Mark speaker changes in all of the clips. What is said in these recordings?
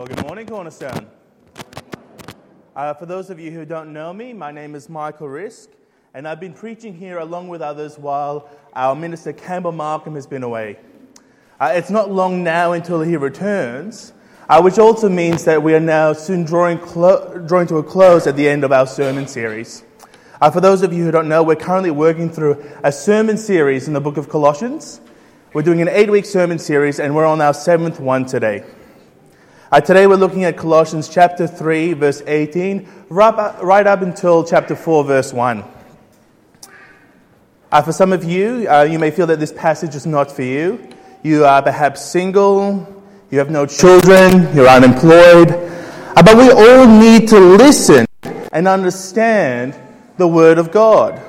Speaker 1: Well, good morning, Cornerstone. Uh, for those of you who don't know me, my name is Michael Risk, and I've been preaching here along with others while our minister Campbell Markham has been away. Uh, it's not long now until he returns, uh, which also means that we are now soon drawing, clo- drawing to a close at the end of our sermon series. Uh, for those of you who don't know, we're currently working through a sermon series in the book of Colossians. We're doing an eight week sermon series, and we're on our seventh one today. Uh, today we're looking at Colossians chapter 3, verse 18, right up, right up until chapter 4, verse 1. Uh, for some of you, uh, you may feel that this passage is not for you. You are perhaps single, you have no children, you're unemployed. Uh, but we all need to listen and understand the Word of God.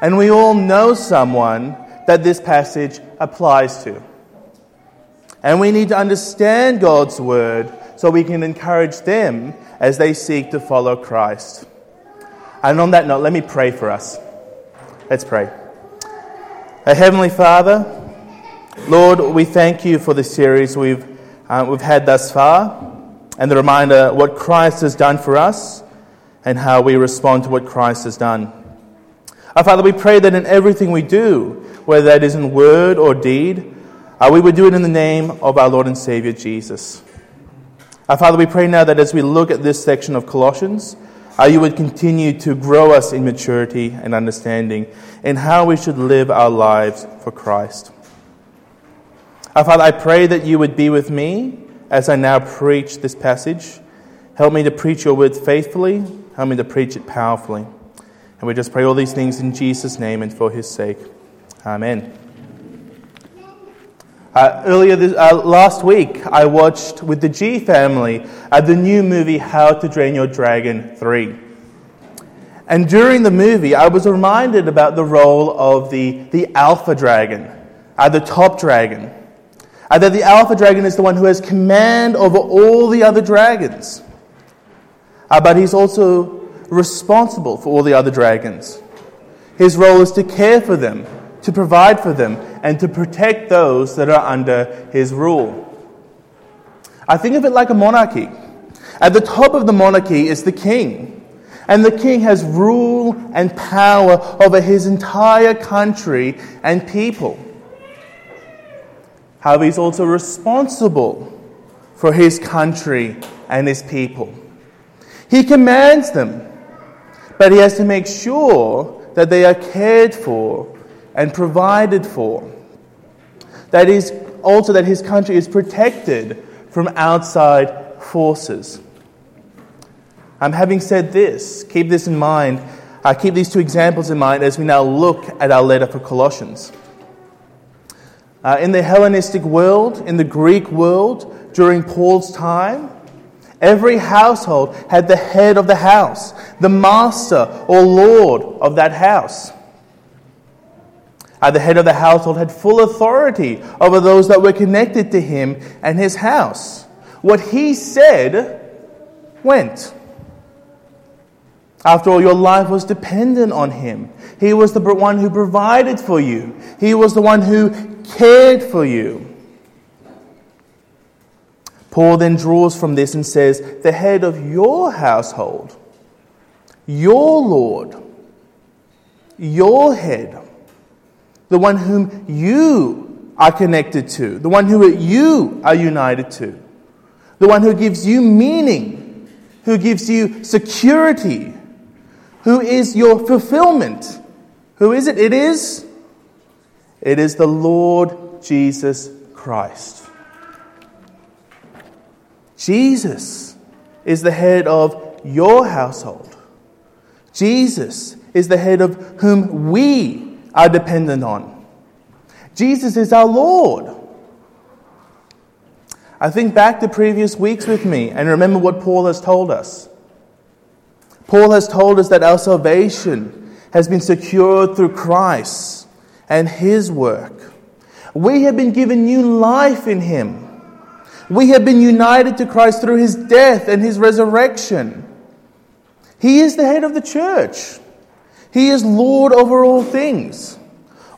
Speaker 1: And we all know someone that this passage applies to. And we need to understand God's word so we can encourage them as they seek to follow Christ. And on that note, let me pray for us. Let's pray. Our Heavenly Father, Lord, we thank you for the series we've, uh, we've had thus far and the reminder what Christ has done for us and how we respond to what Christ has done. Our Father, we pray that in everything we do, whether that is in word or deed, uh, we would do it in the name of our Lord and Savior Jesus. Our Father, we pray now that as we look at this section of Colossians, uh, you would continue to grow us in maturity and understanding in how we should live our lives for Christ. Our Father, I pray that you would be with me as I now preach this passage. Help me to preach your word faithfully. Help me to preach it powerfully. And we just pray all these things in Jesus' name and for his sake. Amen. Uh, earlier this, uh, last week, I watched with the G family uh, the new movie How to Train Your Dragon 3. And during the movie, I was reminded about the role of the, the alpha dragon, uh, the top dragon. Uh, that the alpha dragon is the one who has command over all the other dragons. Uh, but he's also responsible for all the other dragons. His role is to care for them, to provide for them, and to protect those that are under his rule. I think of it like a monarchy. At the top of the monarchy is the king. And the king has rule and power over his entire country and people. However, he's also responsible for his country and his people. He commands them, but he has to make sure that they are cared for and provided for. That is also that his country is protected from outside forces. Um, having said this, keep this in mind. Uh, keep these two examples in mind as we now look at our letter for Colossians. Uh, in the Hellenistic world, in the Greek world, during Paul's time, every household had the head of the house, the master or lord of that house. The head of the household had full authority over those that were connected to him and his house. What he said went. After all, your life was dependent on him. He was the one who provided for you, he was the one who cared for you. Paul then draws from this and says, The head of your household, your Lord, your head the one whom you are connected to, the one who you are united to, the one who gives you meaning, who gives you security, who is your fulfillment. Who is it? It is it is the Lord Jesus Christ. Jesus is the head of your household. Jesus is the head of whom we are dependent on. Jesus is our Lord. I think back to previous weeks with me and remember what Paul has told us. Paul has told us that our salvation has been secured through Christ and his work. We have been given new life in him. We have been united to Christ through his death and his resurrection. He is the head of the church. He is Lord over all things.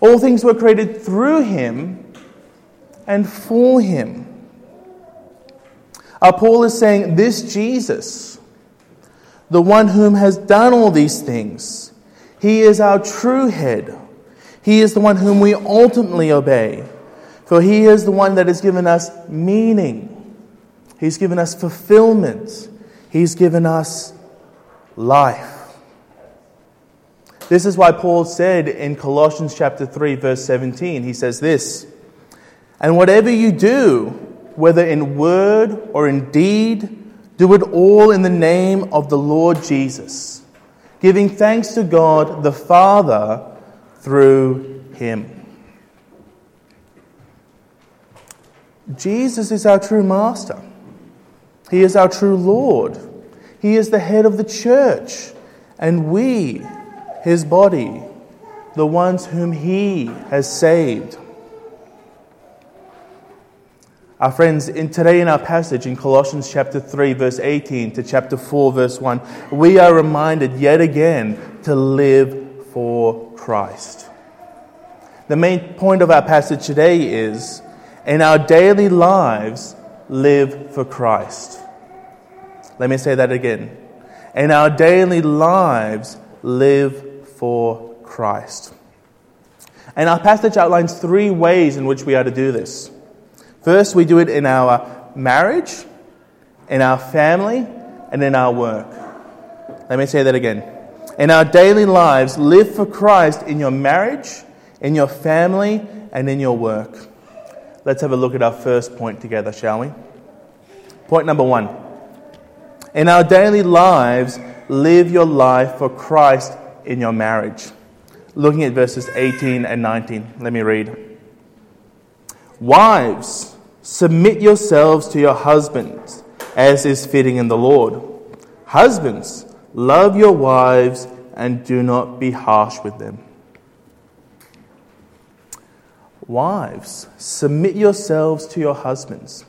Speaker 1: All things were created through him and for him. Uh, Paul is saying this Jesus, the one whom has done all these things, he is our true head. He is the one whom we ultimately obey. For he is the one that has given us meaning. He's given us fulfillment. He's given us life. This is why Paul said in Colossians chapter 3 verse 17, he says this, "And whatever you do, whether in word or in deed, do it all in the name of the Lord Jesus, giving thanks to God the Father through him." Jesus is our true master. He is our true Lord. He is the head of the church, and we his body, the ones whom he has saved. Our friends, in today in our passage in Colossians chapter 3, verse 18 to chapter 4, verse 1, we are reminded yet again to live for Christ. The main point of our passage today is in our daily lives, live for Christ. Let me say that again. In our daily lives, live for Christ. And our passage outlines three ways in which we are to do this. First, we do it in our marriage, in our family, and in our work. Let me say that again. In our daily lives, live for Christ in your marriage, in your family, and in your work. Let's have a look at our first point together, shall we? Point number one. In our daily lives, live your life for Christ in your marriage. Looking at verses 18 and 19, let me read. Wives, submit yourselves to your husbands, as is fitting in the Lord. Husbands, love your wives and do not be harsh with them. Wives, submit yourselves to your husbands.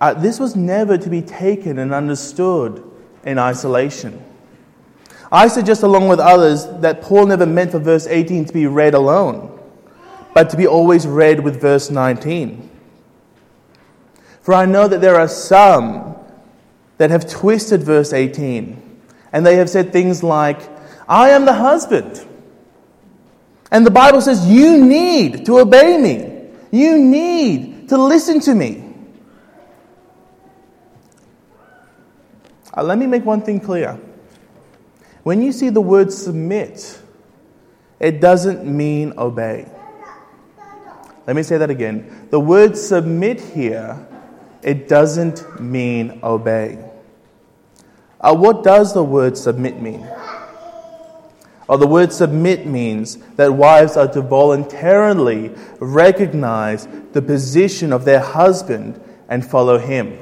Speaker 1: Uh, this was never to be taken and understood in isolation. I suggest, along with others, that Paul never meant for verse 18 to be read alone, but to be always read with verse 19. For I know that there are some that have twisted verse 18, and they have said things like, I am the husband. And the Bible says, You need to obey me. You need to listen to me. Uh, let me make one thing clear. When you see the word submit, it doesn't mean obey. Let me say that again. The word submit here, it doesn't mean obey. Uh, what does the word submit mean? Well, uh, the word submit means that wives are to voluntarily recognize the position of their husband and follow him.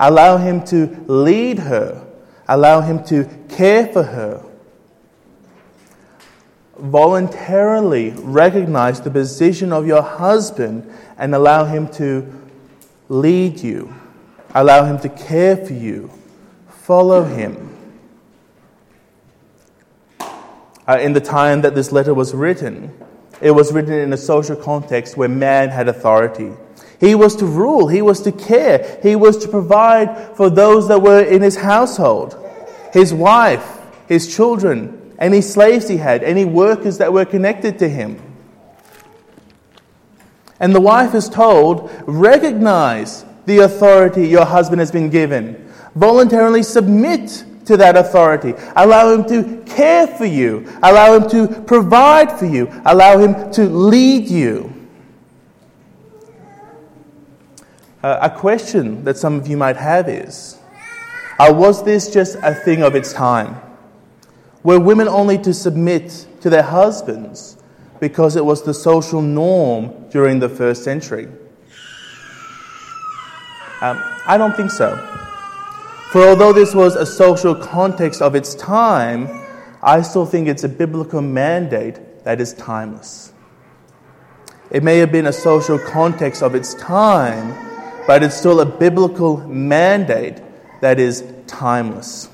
Speaker 1: Allow him to lead her Allow Him to care for her. Voluntarily recognize the position of your husband and allow Him to lead you. Allow Him to care for you. Follow Him. Uh, in the time that this letter was written, it was written in a social context where man had authority. He was to rule, he was to care, he was to provide for those that were in his household his wife, his children, any slaves he had, any workers that were connected to him. And the wife is told, recognize the authority your husband has been given. Voluntarily submit to that authority. Allow him to care for you. Allow him to provide for you. Allow him to lead you. Uh, a question that some of you might have is uh, was this just a thing of its time? Were women only to submit to their husbands because it was the social norm during the first century? Um, I don't think so. For although this was a social context of its time, I still think it's a biblical mandate that is timeless. It may have been a social context of its time, but it's still a biblical mandate that is timeless.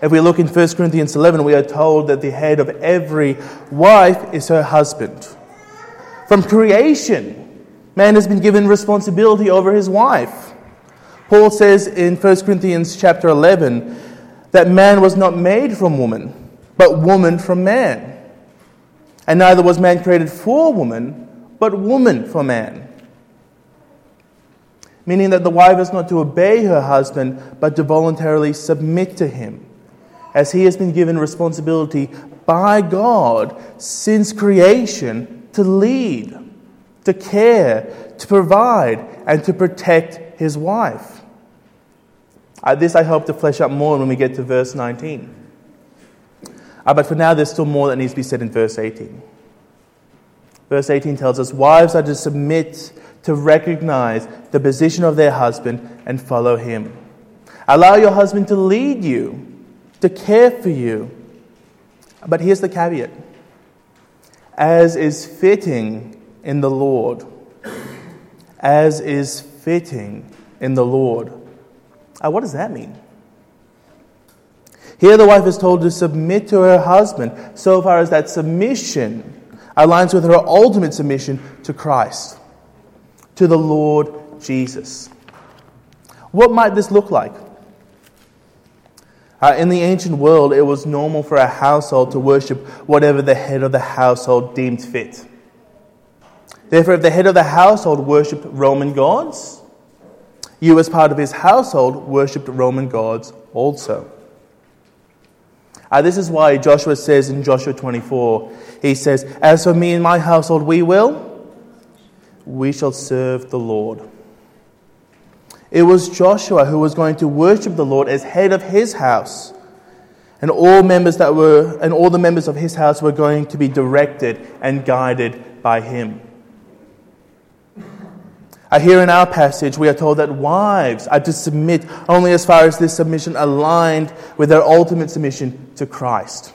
Speaker 1: If we look in 1 Corinthians 11, we are told that the head of every wife is her husband. From creation, man has been given responsibility over his wife. Paul says in 1 Corinthians chapter 11 that man was not made from woman, but woman from man. And neither was man created for woman, but woman for man. Meaning that the wife is not to obey her husband, but to voluntarily submit to him, as he has been given responsibility by God since creation to lead, to care, to provide, and to protect his wife. Uh, this I hope to flesh out more when we get to verse 19. Uh, but for now, there's still more that needs to be said in verse 18. Verse 18 tells us wives are to submit to recognize the position of their husband and follow him. Allow your husband to lead you, to care for you. But here's the caveat as is fitting in the Lord. As is fitting in the Lord. Uh, what does that mean? Here, the wife is told to submit to her husband so far as that submission aligns with her ultimate submission to Christ, to the Lord Jesus. What might this look like? Uh, in the ancient world, it was normal for a household to worship whatever the head of the household deemed fit. Therefore, if the head of the household worshipped Roman gods, you, as part of his household, worshipped Roman gods also. Uh, this is why Joshua says in Joshua 24, he says, As for me and my household, we will, we shall serve the Lord. It was Joshua who was going to worship the Lord as head of his house. And all members that were and all the members of his house were going to be directed and guided by him. Uh, here in our passage, we are told that wives are to submit only as far as this submission aligned with their ultimate submission to Christ.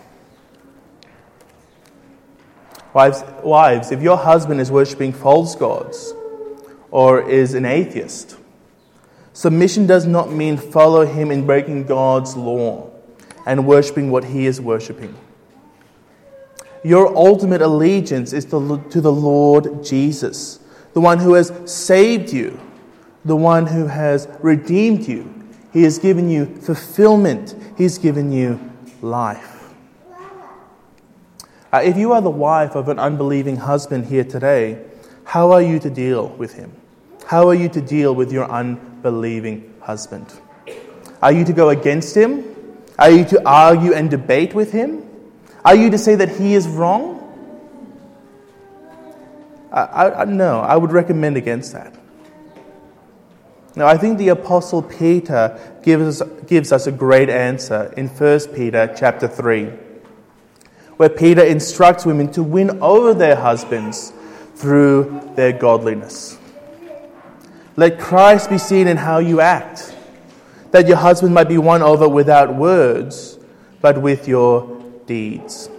Speaker 1: Wives, wives, if your husband is worshipping false gods or is an atheist, submission does not mean follow him in breaking God's law and worshipping what he is worshipping. Your ultimate allegiance is to, to the Lord Jesus the one who has saved you, the one who has redeemed you. He has given you fulfillment, He's given you life. Uh, if you are the wife of an unbelieving husband here today, how are you to deal with him? How are you to deal with your unbelieving husband? Are you to go against him? Are you to argue and debate with him? Are you to say that he is wrong? I, I, no, I would recommend against that. Now, I think the Apostle Peter gives, gives us a great answer in 1 Peter chapter 3, where Peter instructs women to win over their husbands through their godliness. Let Christ be seen in how you act, that your husband might be won over without words, but with your deeds.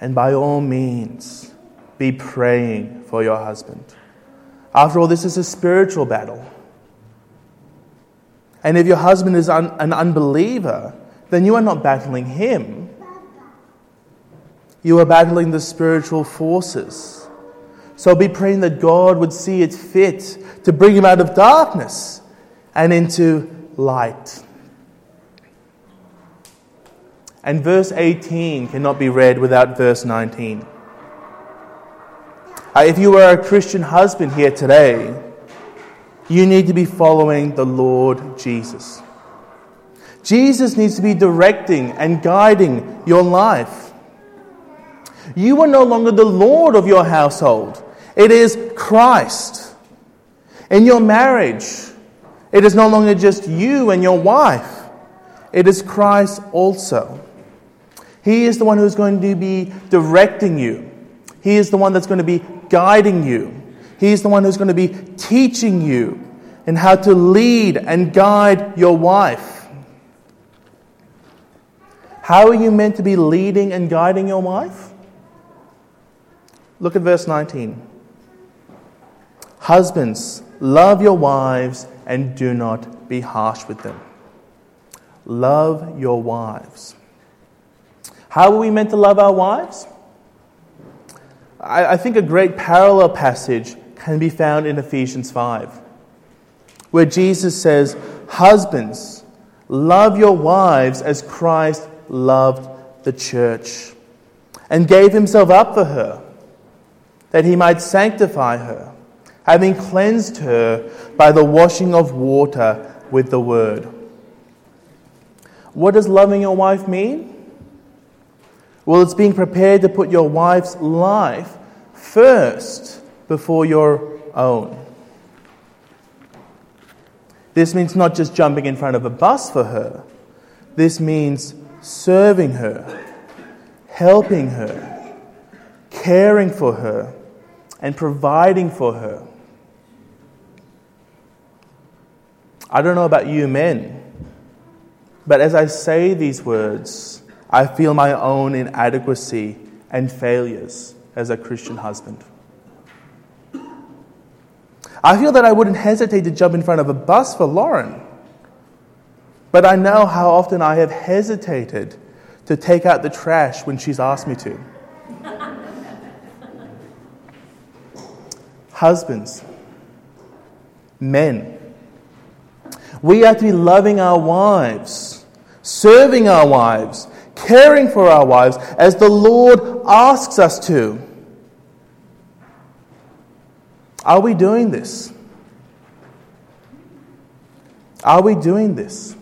Speaker 1: And by all means, be praying for your husband. After all, this is a spiritual battle. And if your husband is un- an unbeliever, then you are not battling him. You are battling the spiritual forces. So be praying that God would see it fit to bring him out of darkness and into light. And verse 18 cannot be read without verse 19. Uh, if you are a Christian husband here today, you need to be following the Lord Jesus. Jesus needs to be directing and guiding your life. You are no longer the Lord of your household, it is Christ. In your marriage, it is no longer just you and your wife, it is Christ also. He is the one who's going to be directing you. He is the one that's going to be guiding you. He is the one who's going to be teaching you in how to lead and guide your wife. How are you meant to be leading and guiding your wife? Look at verse 19. Husbands, love your wives and do not be harsh with them. Love your wives. How are we meant to love our wives? I, think a great parallel passage can be found in Ephesians 5. where Jesus says, Husbands, love your wives as Christ loved the church and gave himself up for her, that he might sanctify her, having cleansed her by the washing of water with the word. What does loving your wife mean? Well, it's being prepared to put your wife's life first before your own. This means not just jumping in front of a bus for her, this means serving her, helping her, caring for her, and providing for her. I don't know about you men, but as I say these words, I feel my own inadequacy and failures as a Christian husband. I feel that I wouldn't hesitate to jump in front of a bus for Lauren. But I know how often I have hesitated to take out the trash when she's asked me to. Husbands, men, we have to be loving our wives, serving our wives, caring for our wives as the Lord asks us to. Are we doing this? Are we doing this?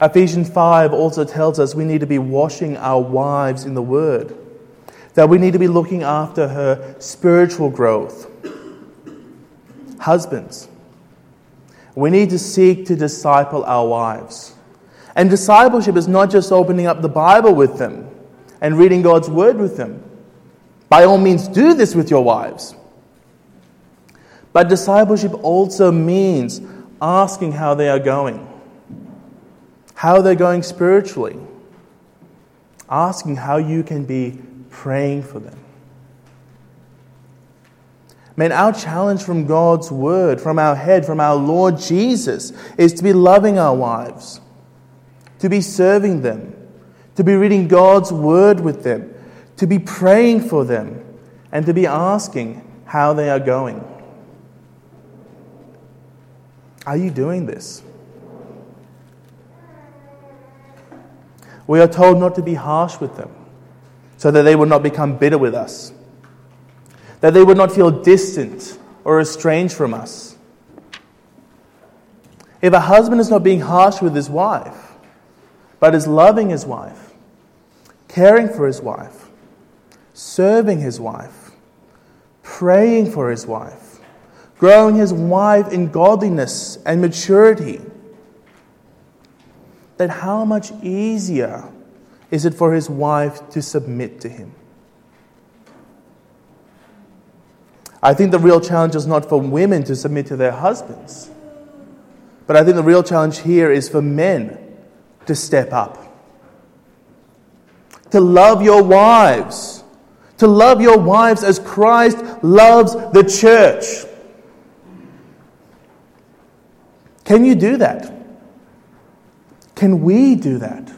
Speaker 1: Ephesians 5 also tells us we need to be washing our wives in the Word, that we need to be looking after her spiritual growth. Husbands, we need to seek to disciple our wives. And discipleship is not just opening up the Bible with them and reading God's Word with them. By all means, do this with your wives. But discipleship also means asking how they are going, how they're going spiritually, asking how you can be praying for them. Man, our challenge from God's word, from our head, from our Lord Jesus, is to be loving our wives, to be serving them, to be reading God's word with them, to be praying for them, and to be asking how they are going. Are you doing this? We are told not to be harsh with them so that they will not become bitter with us, that they would not feel distant or estranged from us. If a husband is not being harsh with his wife, but is loving his wife, caring for his wife, serving his wife, praying for his wife, growing his wife in godliness and maturity, then how much easier is it for his wife to submit to him? I think the real challenge is not for women to submit to their husbands, but I think the real challenge here is for men to step up. To love your wives. To love your wives as Christ loves the church. Can you do that? Can we do that?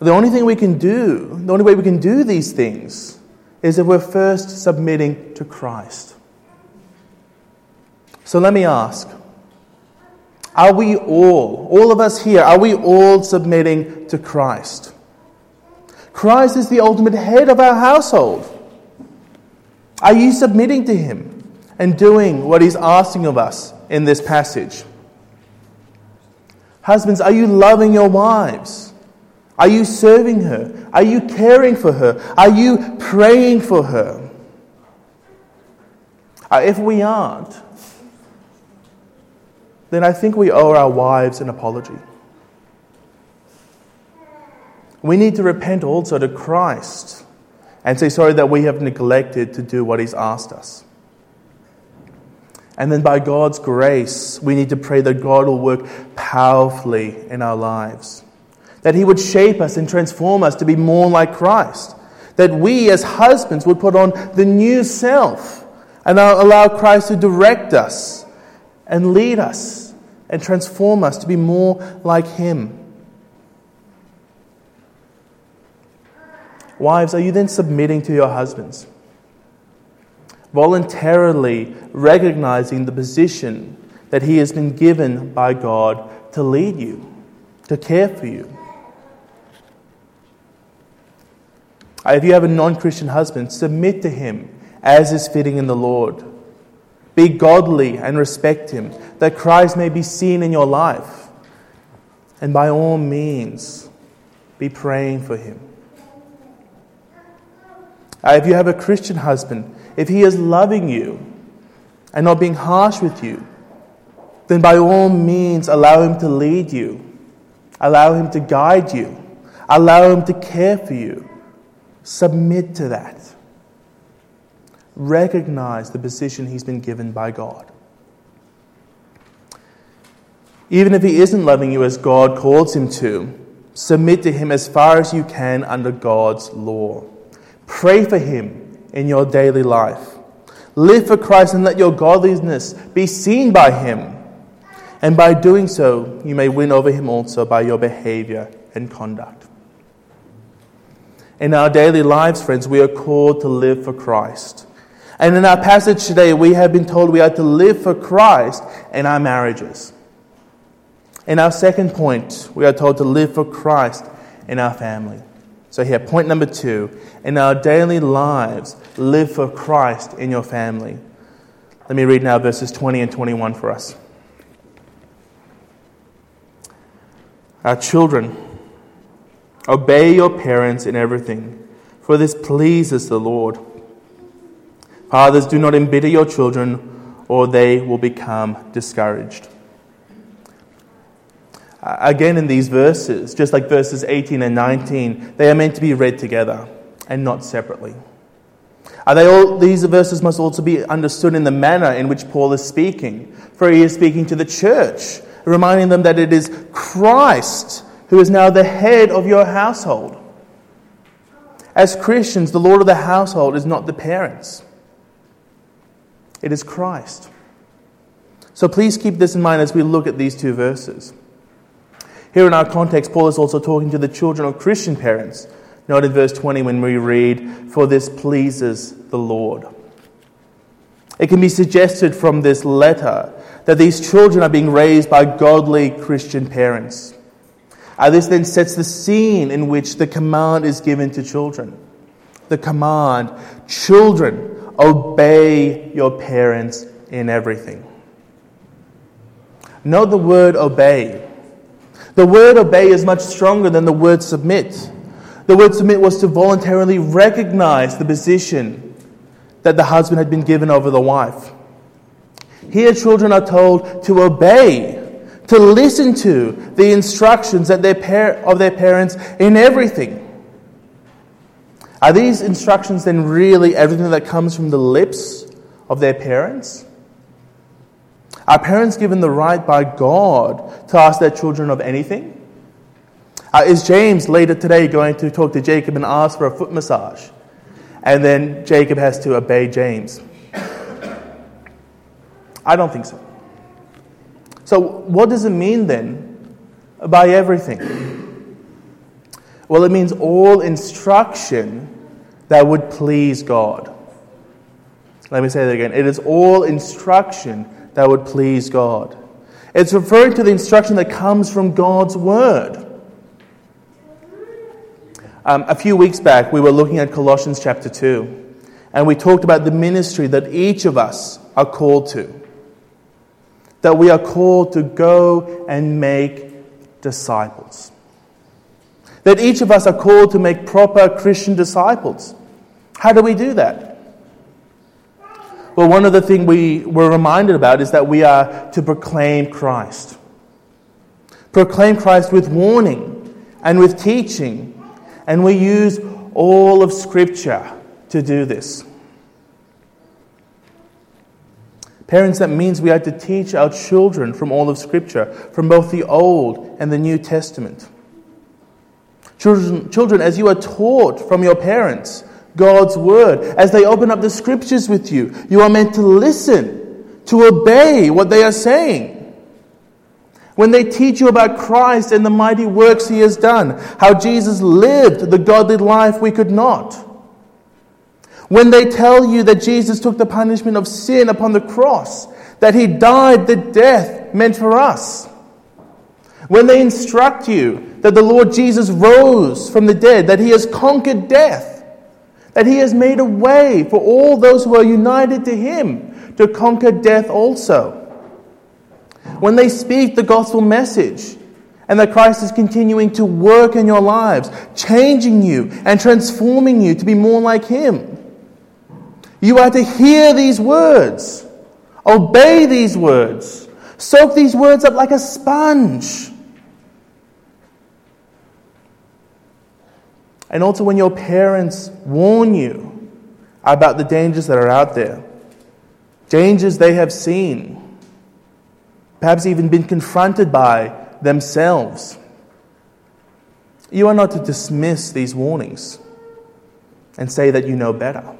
Speaker 1: The only thing we can do, the only way we can do these things, is if we're first submitting to Christ. So let me ask are we all, all of us here, are we all submitting to Christ? Christ is the ultimate head of our household. Are you submitting to Him and doing what He's asking of us in this passage? Husbands, are you loving your wives? Are you serving her? Are you caring for her? Are you praying for her? Uh, if we aren't, then I think we owe our wives an apology. We need to repent also to Christ and say sorry that we have neglected to do what He's asked us. And then by God's grace, we need to pray that God will work powerfully in our lives. That He would shape us and transform us to be more like Christ. That we as husbands would put on the new self and allow Christ to direct us and lead us and transform us to be more like Him. Wives, are you then submitting to your husbands? Voluntarily recognizing the position that he has been given by God to lead you, to care for you. If you have a non Christian husband, submit to him as is fitting in the Lord. Be godly and respect him, that Christ may be seen in your life. And by all means, be praying for him. If you have a Christian husband, if he is loving you and not being harsh with you, then by all means allow him to lead you, allow him to guide you, allow him to care for you. Submit to that. Recognize the position he's been given by God. Even if he isn't loving you as God calls him to, submit to him as far as you can under God's law. Pray for him in your daily life. Live for Christ and let your godliness be seen by him. And by doing so, you may win over him also by your behavior and conduct. In our daily lives, friends, we are called to live for Christ. And in our passage today, we have been told we are to live for Christ in our marriages. In our second point, we are told to live for Christ in our family. So, here, point number two in our daily lives, live for Christ in your family. Let me read now verses 20 and 21 for us. Our children, Obey your parents in everything, for this pleases the Lord. Fathers, do not embitter your children, or they will become discouraged. Again, in these verses, just like verses 18 and 19, they are meant to be read together and not separately. Are they all, these verses must also be understood in the manner in which Paul is speaking, for he is speaking to the church, reminding them that it is Christ who is now the head of your household. As Christians, the Lord of the household is not the parents, it is Christ. So please keep this in mind as we look at these two verses. Here in our context, Paul is also talking to the children of Christian parents. Note in verse 20 when we read, For this pleases the Lord. It can be suggested from this letter that these children are being raised by godly Christian parents. Uh, this then sets the scene in which the command is given to children. The command, children, obey your parents in everything. Note the word obey. The word obey is much stronger than the word submit. The word submit was to voluntarily recognize the position that the husband had been given over the wife. Here, children are told to obey to listen to the instructions that their par- of their parents in everything. Are these instructions then really everything that comes from the lips of their parents? Are parents given the right by God to ask their children of anything? Uh, is James later today going to talk to Jacob and ask for a foot massage? And then Jacob has to obey James? I don't think so. So, what does it mean then by everything? Well, it means all instruction that would please God. Let me say that again. It is all instruction that would please God. It's referring to the instruction that comes from God's Word. Um, a few weeks back, we were looking at Colossians chapter 2, and we talked about the ministry that each of us are called to that we are called to go and make disciples. That each of us are called to make proper Christian disciples. How do we do that? Well, one of the things we were reminded about is that we are to proclaim Christ. Proclaim Christ with warning and with teaching. And we use all of Scripture to do this. Parents, that means we are to teach our children from all of Scripture, from both the Old and the New Testament. Children, children, as you are taught from your parents God's Word, as they open up the Scriptures with you, you are meant to listen, to obey what they are saying. When they teach you about Christ and the mighty works He has done, how Jesus lived the godly life we could not When they tell you that Jesus took the punishment of sin upon the cross, that he died the death meant for us. When they instruct you that the Lord Jesus rose from the dead, that he has conquered death, that he has made a way for all those who are united to him to conquer death also. When they speak the gospel message, and that Christ is continuing to work in your lives, changing you and transforming you to be more like Him. You are to hear these words, obey these words, soak these words up like a sponge. And also, when your parents warn you about the dangers that are out there, dangers they have seen, perhaps even been confronted by themselves. You are not to dismiss these warnings and say that you know better.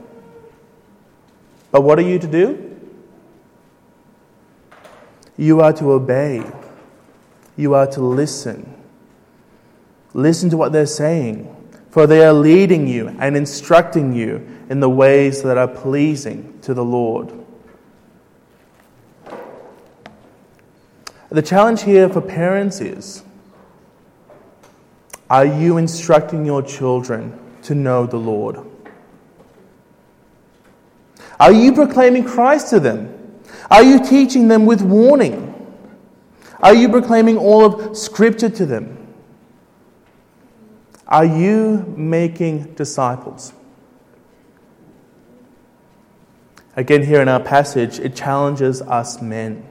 Speaker 1: But what are you to do? You are to obey. You are to listen. Listen to what they're saying, for they are leading you and instructing you in the ways that are pleasing to the Lord. The challenge here for parents is are you instructing your children to know the Lord? Are you proclaiming Christ to them? Are you teaching them with warning? Are you proclaiming all of Scripture to them? Are you making disciples? Again, here in our passage, it challenges us men.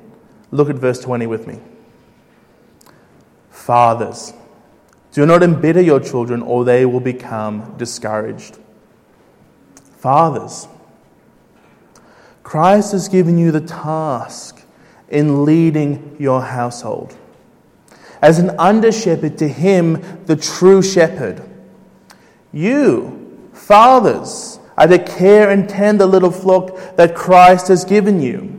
Speaker 1: Look at verse 20 with me. Fathers, do not embitter your children, or they will become discouraged. Fathers, Christ has given you the task in leading your household. As an under shepherd to him, the true shepherd. You, fathers, are to care and tend the little flock that Christ has given you.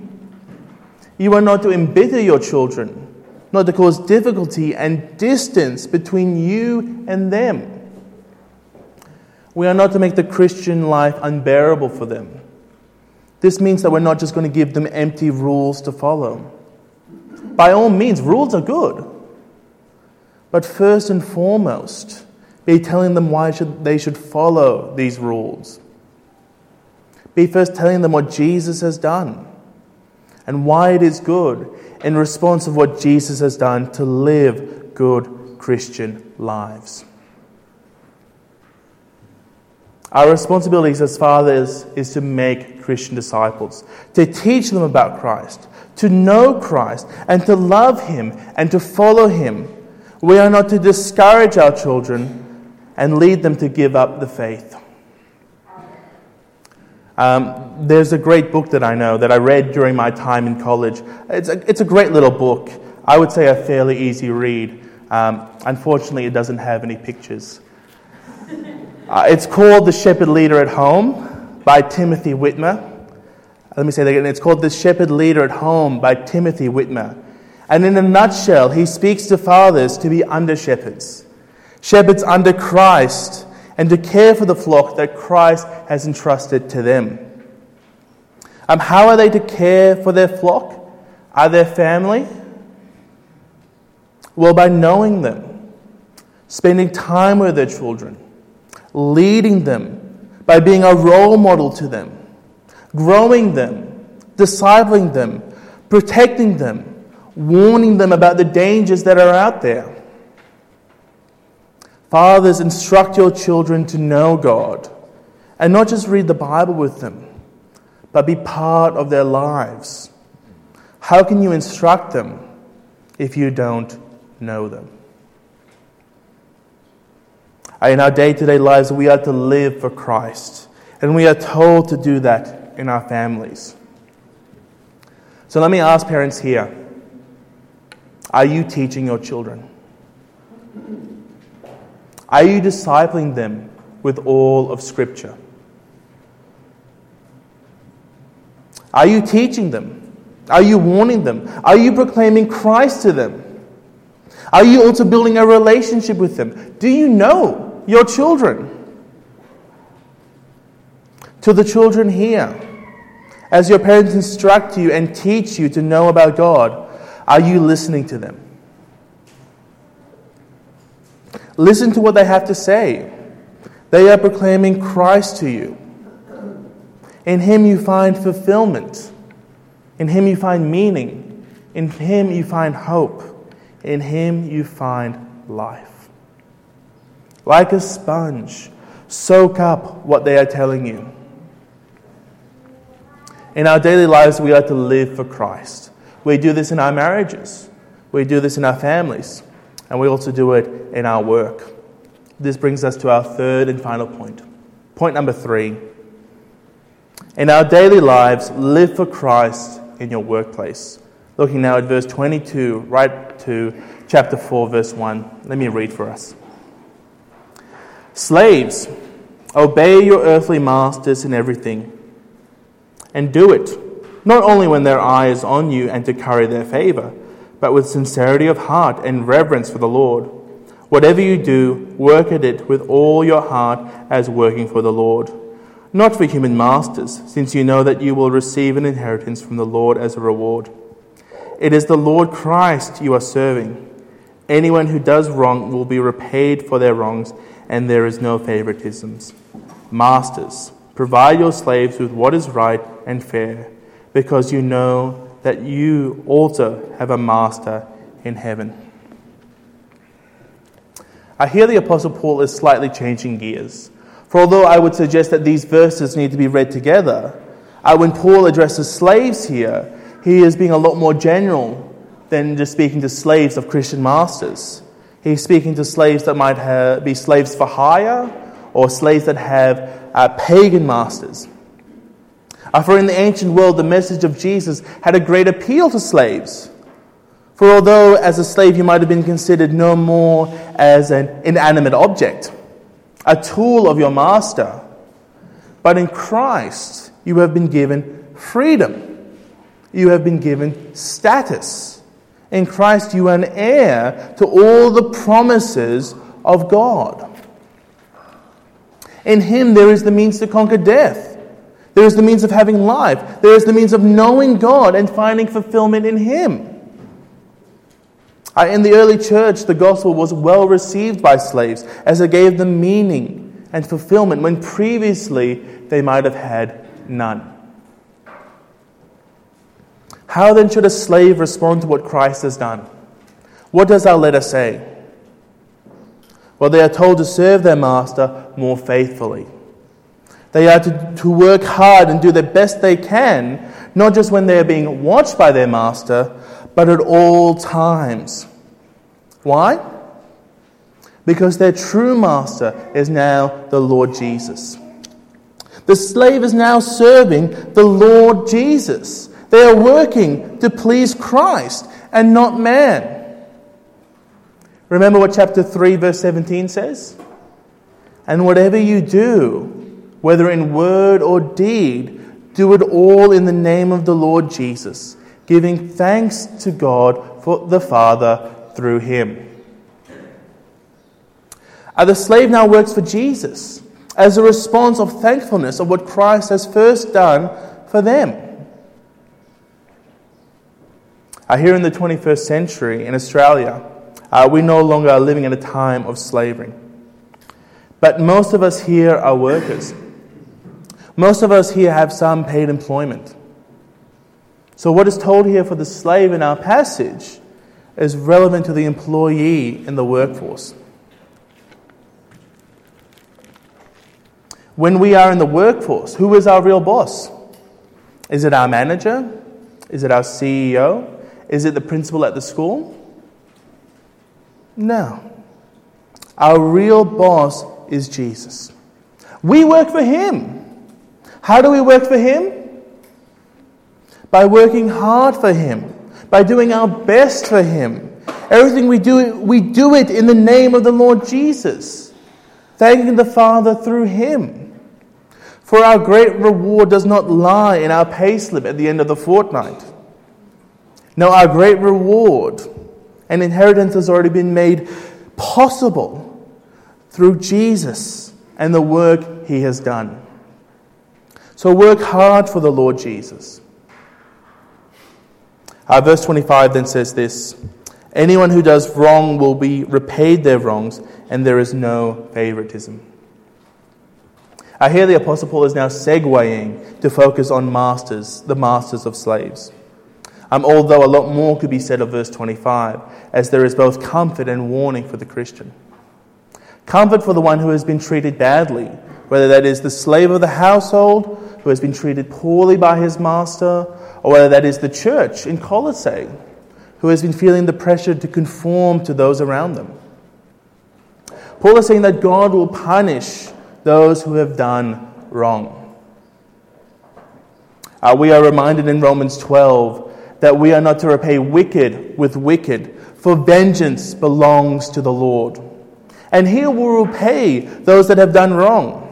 Speaker 1: You are not to embitter your children, not to cause difficulty and distance between you and them. We are not to make the Christian life unbearable for them. This means that we're not just going to give them empty rules to follow. By all means, rules are good. But first and foremost, be telling them why should, they should follow these rules. Be first telling them what Jesus has done and why it is good in response of what Jesus has done to live good Christian lives. Our responsibilities as fathers is to make Christian disciples, to teach them about Christ, to know Christ, and to love Him and to follow Him. We are not to discourage our children and lead them to give up the faith. Um, there's a great book that I know that I read during my time in college. It's a, it's a great little book. I would say a fairly easy read. Um, unfortunately, it doesn't have any pictures. Uh, it's called The Shepherd Leader at Home by Timothy Witmer. Let me say that again. It's called The Shepherd Leader at Home by Timothy Witmer. And in a nutshell, he speaks to fathers to be under shepherds, shepherds under Christ and to care for the flock that Christ has entrusted to them. Um, how are they to care for their flock? Are their family? Well, by knowing them, spending time with their children, leading them, by being a role model to them, growing them, discipling them, protecting them, warning them about the dangers that are out there. Fathers, instruct your children to know God and not just read the Bible with them, but be part of their lives. How can you instruct them if you don't know them? In our day to day lives, we are to live for Christ, and we are told to do that in our families. So let me ask parents here are you teaching your children? Are you discipling them with all of Scripture? Are you teaching them? Are you warning them? Are you proclaiming Christ to them? Are you also building a relationship with them? Do you know your children? To the children here, as your parents instruct you and teach you to know about God, are you listening to them? Listen to what they have to say. They are proclaiming Christ to you. In Him you find fulfillment. In Him you find meaning. In Him you find hope. In Him you find life. Like a sponge, soak up what they are telling you. In our daily lives, we are to live for Christ. We do this in our marriages, we do this in our families, and we also do it in our work. This brings us to our third and final point. Point number three. In our daily lives, live for Christ in your workplace. Looking now at verse 22, right to chapter 4, verse 1. Let me read for us. Slaves, obey your earthly masters in everything, and do it, not only when their eye is on you and to curry their favor, but with sincerity of heart and reverence for the Lord. Whatever you do, work at it with all your heart as working for the Lord, not for human masters, since you know that you will receive an inheritance from the Lord as a reward. It is the Lord Christ you are serving. Anyone who does wrong will be repaid for their wrongs, and there is no favoritisms. Masters, provide your slaves with what is right and fair, because you know that you also have a master in heaven. I hear the Apostle Paul is slightly changing gears. For although I would suggest that these verses need to be read together, uh, when Paul addresses slaves here, he is being a lot more general than just speaking to slaves of Christian masters. He's speaking to slaves that might have, be slaves for hire or slaves that have uh, pagan masters. Uh, for in the ancient world, the message of Jesus had a great appeal to slaves. For although as a slave you might have been considered no more as an inanimate object, a tool of your master, but in Christ you have been given freedom. You have been given status. In Christ you are an heir to all the promises of God. In Him there is the means to conquer death. There is the means of having life. There is the means of knowing God and finding fulfillment in Him. In the early church, the gospel was well received by slaves as it gave them meaning and fulfillment when previously they might have had none. How then should a slave respond to what Christ has done? What does our letter say? Well, they are told to serve their master more faithfully. They are to, to work hard and do the best they can, not just when they are being watched by their master, but at all times. Why? Because their true master is now the Lord Jesus. The slave is now serving the Lord Jesus. They are working to please Christ and not man. Remember what chapter 3, verse 17 says? And whatever you do, whether in word or deed, do it all in the name of the Lord Jesus giving thanks to God for the Father through him. Uh, the slave now works for Jesus as a response of thankfulness of what Christ has first done for them. Uh, here in the 21st century in Australia, uh, we no longer are living in a time of slavery. But most of us here are workers. Most of us here have some paid employment. So, what is told here for the slave in our passage is relevant to the employee in the workforce. When we are in the workforce, who is our real boss? Is it our manager? Is it our CEO? Is it the principal at the school? No. Our real boss is Jesus. We work for Him. How do we work for Him? by working hard for Him, by doing our best for Him. Everything we do, we do it in the name of the Lord Jesus, thanking the Father through Him. For our great reward does not lie in our payslip at the end of the fortnight. No, our great reward and inheritance has already been made possible through Jesus and the work He has done. So work hard for the Lord Jesus. Uh, verse 25 then says this Anyone who does wrong will be repaid their wrongs, and there is no favoritism. I hear the Apostle Paul is now segueing to focus on masters, the masters of slaves. Um, although a lot more could be said of verse 25, as there is both comfort and warning for the Christian. Comfort for the one who has been treated badly, whether that is the slave of the household who has been treated poorly by his master, or whether that is the church in Colossae who has been feeling the pressure to conform to those around them. Paul is saying that God will punish those who have done wrong. Uh, we are reminded in Romans 12 that we are not to repay wicked with wicked, for vengeance belongs to the Lord. And he will repay those that have done wrong.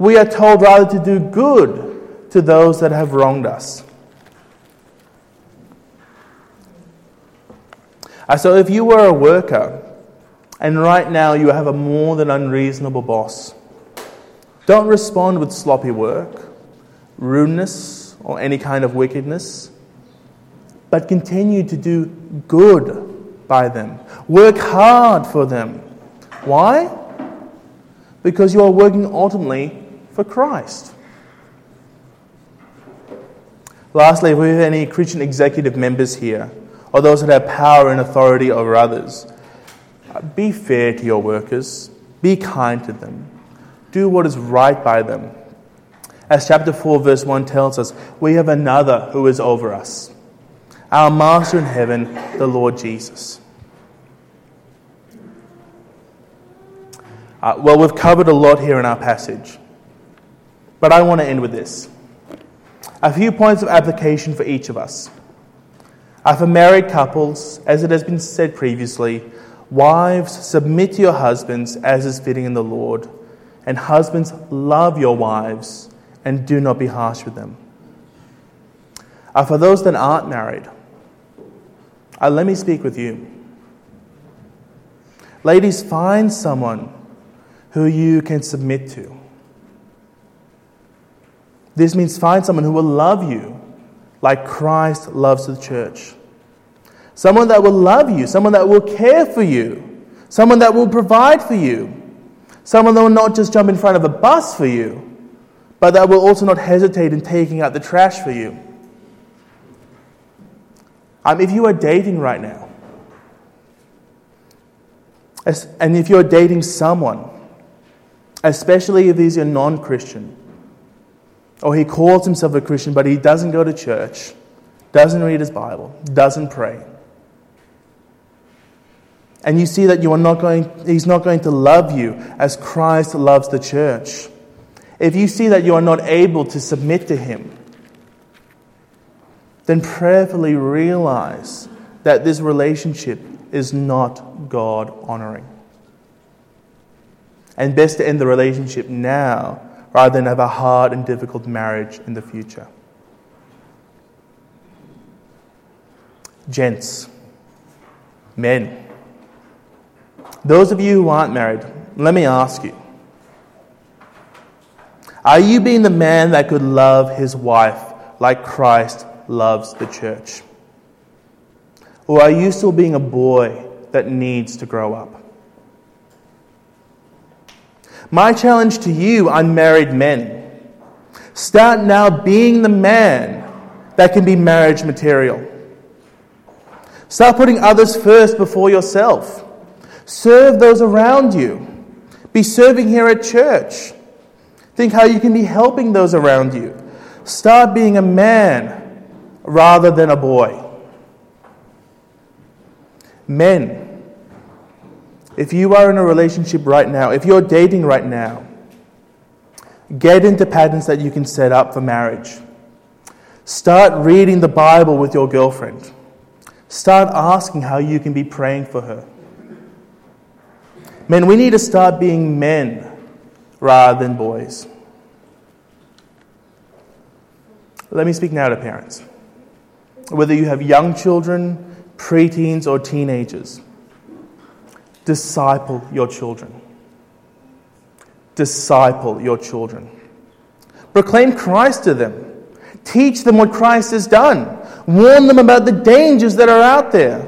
Speaker 1: We are told rather to do good to those that have wronged us. So if you were a worker and right now you have a more than unreasonable boss, don't respond with sloppy work, rudeness, or any kind of wickedness but continue to do good by them. Work hard for them. Why? Because you are working ultimately for Christ. Lastly, if we have any Christian executive members here, or those that have power and authority over others, be fair to your workers, be kind to them, do what is right by them. As chapter 4, verse 1 tells us, we have another who is over us our Master in heaven, the Lord Jesus. Uh, well, we've covered a lot here in our passage, but I want to end with this. A few points of application for each of us. Uh, for married couples, as it has been said previously, wives, submit to your husbands as is fitting in the Lord, and husbands, love your wives and do not be harsh with them. Uh, for those that aren't married, uh, let me speak with you. Ladies, find someone who you can submit to. This means find someone who will love you like Christ loves the church. Someone that will love you, someone that will care for you, someone that will provide for you, someone that will not just jump in front of a bus for you, but that will also not hesitate in taking out the trash for you. Um, if you are dating right now, and if you're dating someone, especially if he's a non Christian, or he calls himself a Christian but he doesn't go to church, doesn't read his Bible, doesn't pray, and you see that you are not going, he's not going to love you as Christ loves the church, if you see that you are not able to submit to him, then prayerfully realize that this relationship is not God honoring. And best to end the relationship now rather than have a hard and difficult marriage in the future. Gents, men, those of you who aren't married, let me ask you are you being the man that could love his wife like Christ loves the church? Or are you still being a boy that needs to grow up? My challenge to you, unmarried men, start now being the man that can be marriage material. Start putting others first before yourself. Serve those around you. Be serving here at church. Think how you can be helping those around you. Start being a man rather than a boy. Men, if you are in a relationship right now, if you're dating right now, get into patterns that you can set up for marriage. Start reading the Bible with your girlfriend. Start asking how you can be praying for her. Men, we need to start being men rather than boys. Let me speak now to parents whether you have young children, preteens, or teenagers, disciple your children. Disciple your children. Proclaim Christ to them. Teach them what Christ has done. Warn them about the dangers that are out there.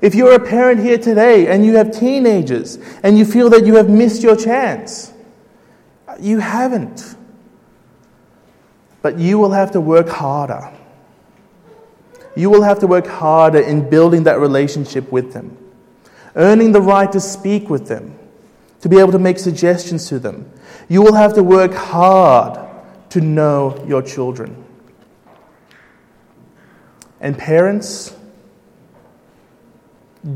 Speaker 1: If you're a parent here today and you have teenagers and you feel that you have missed your chance, you haven't. But you will have to work harder. You will have to work harder in building that relationship with them, earning the right to speak with them, to be able to make suggestions to them. You will have to work hard to know your children. And parents,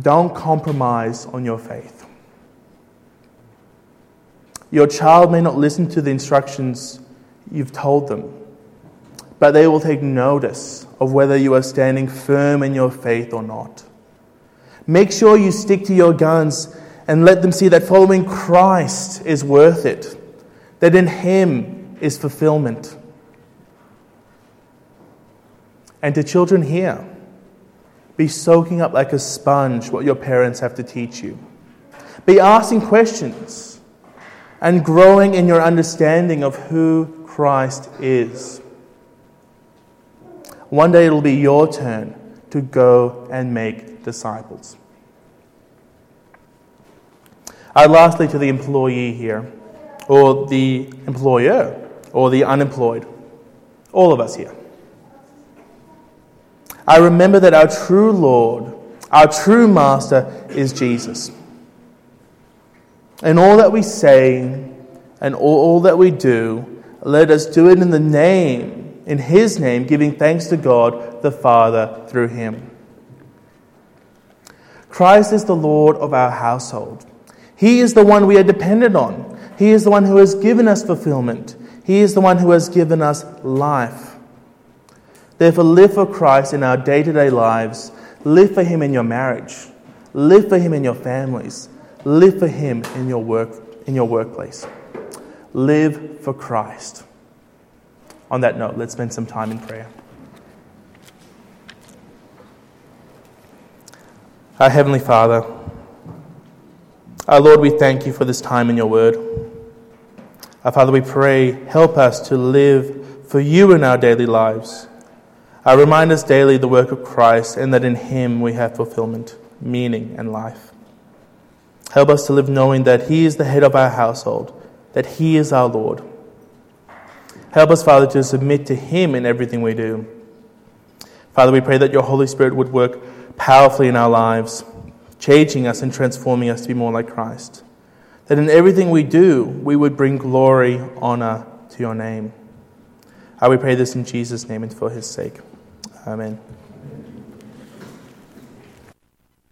Speaker 1: don't compromise on your faith. Your child may not listen to the instructions you've told them, but they will take notice of whether you are standing firm in your faith or not. Make sure you stick to your guns and let them see that following Christ is worth it, that in Him is fulfillment. And to children here, be soaking up like a sponge what your parents have to teach you. Be asking questions and growing in your understanding of who Christ is. One day it'll be your turn to go and make disciples. Uh, lastly, to the employee here, or the employer, or the unemployed, all of us here. I remember that our true Lord, our true Master, is Jesus. And all that we say and all that we do, let us do it in the name, in His name, giving thanks to God the Father through Him. Christ is the Lord of our household. He is the one we are dependent on. He is the one who has given us fulfillment. He is the one who has given us life. Therefore, live for Christ in our day to day lives. Live for Him in your marriage. Live for Him in your families. Live for Him in your, work, in your workplace. Live for Christ. On that note, let's spend some time in prayer. Our Heavenly Father, our Lord, we thank you for this time in your word. Our Father, we pray, help us to live for you in our daily lives. Uh, remind us daily the work of Christ and that in Him we have fulfillment, meaning, and life. Help us to live knowing that He is the head of our household, that He is our Lord. Help us, Father, to submit to Him in everything we do. Father, we pray that your Holy Spirit would work powerfully in our lives, changing us and transforming us to be more like Christ. That in everything we do, we would bring glory, honor to your name. I we pray this in Jesus' name and for his sake. Amen.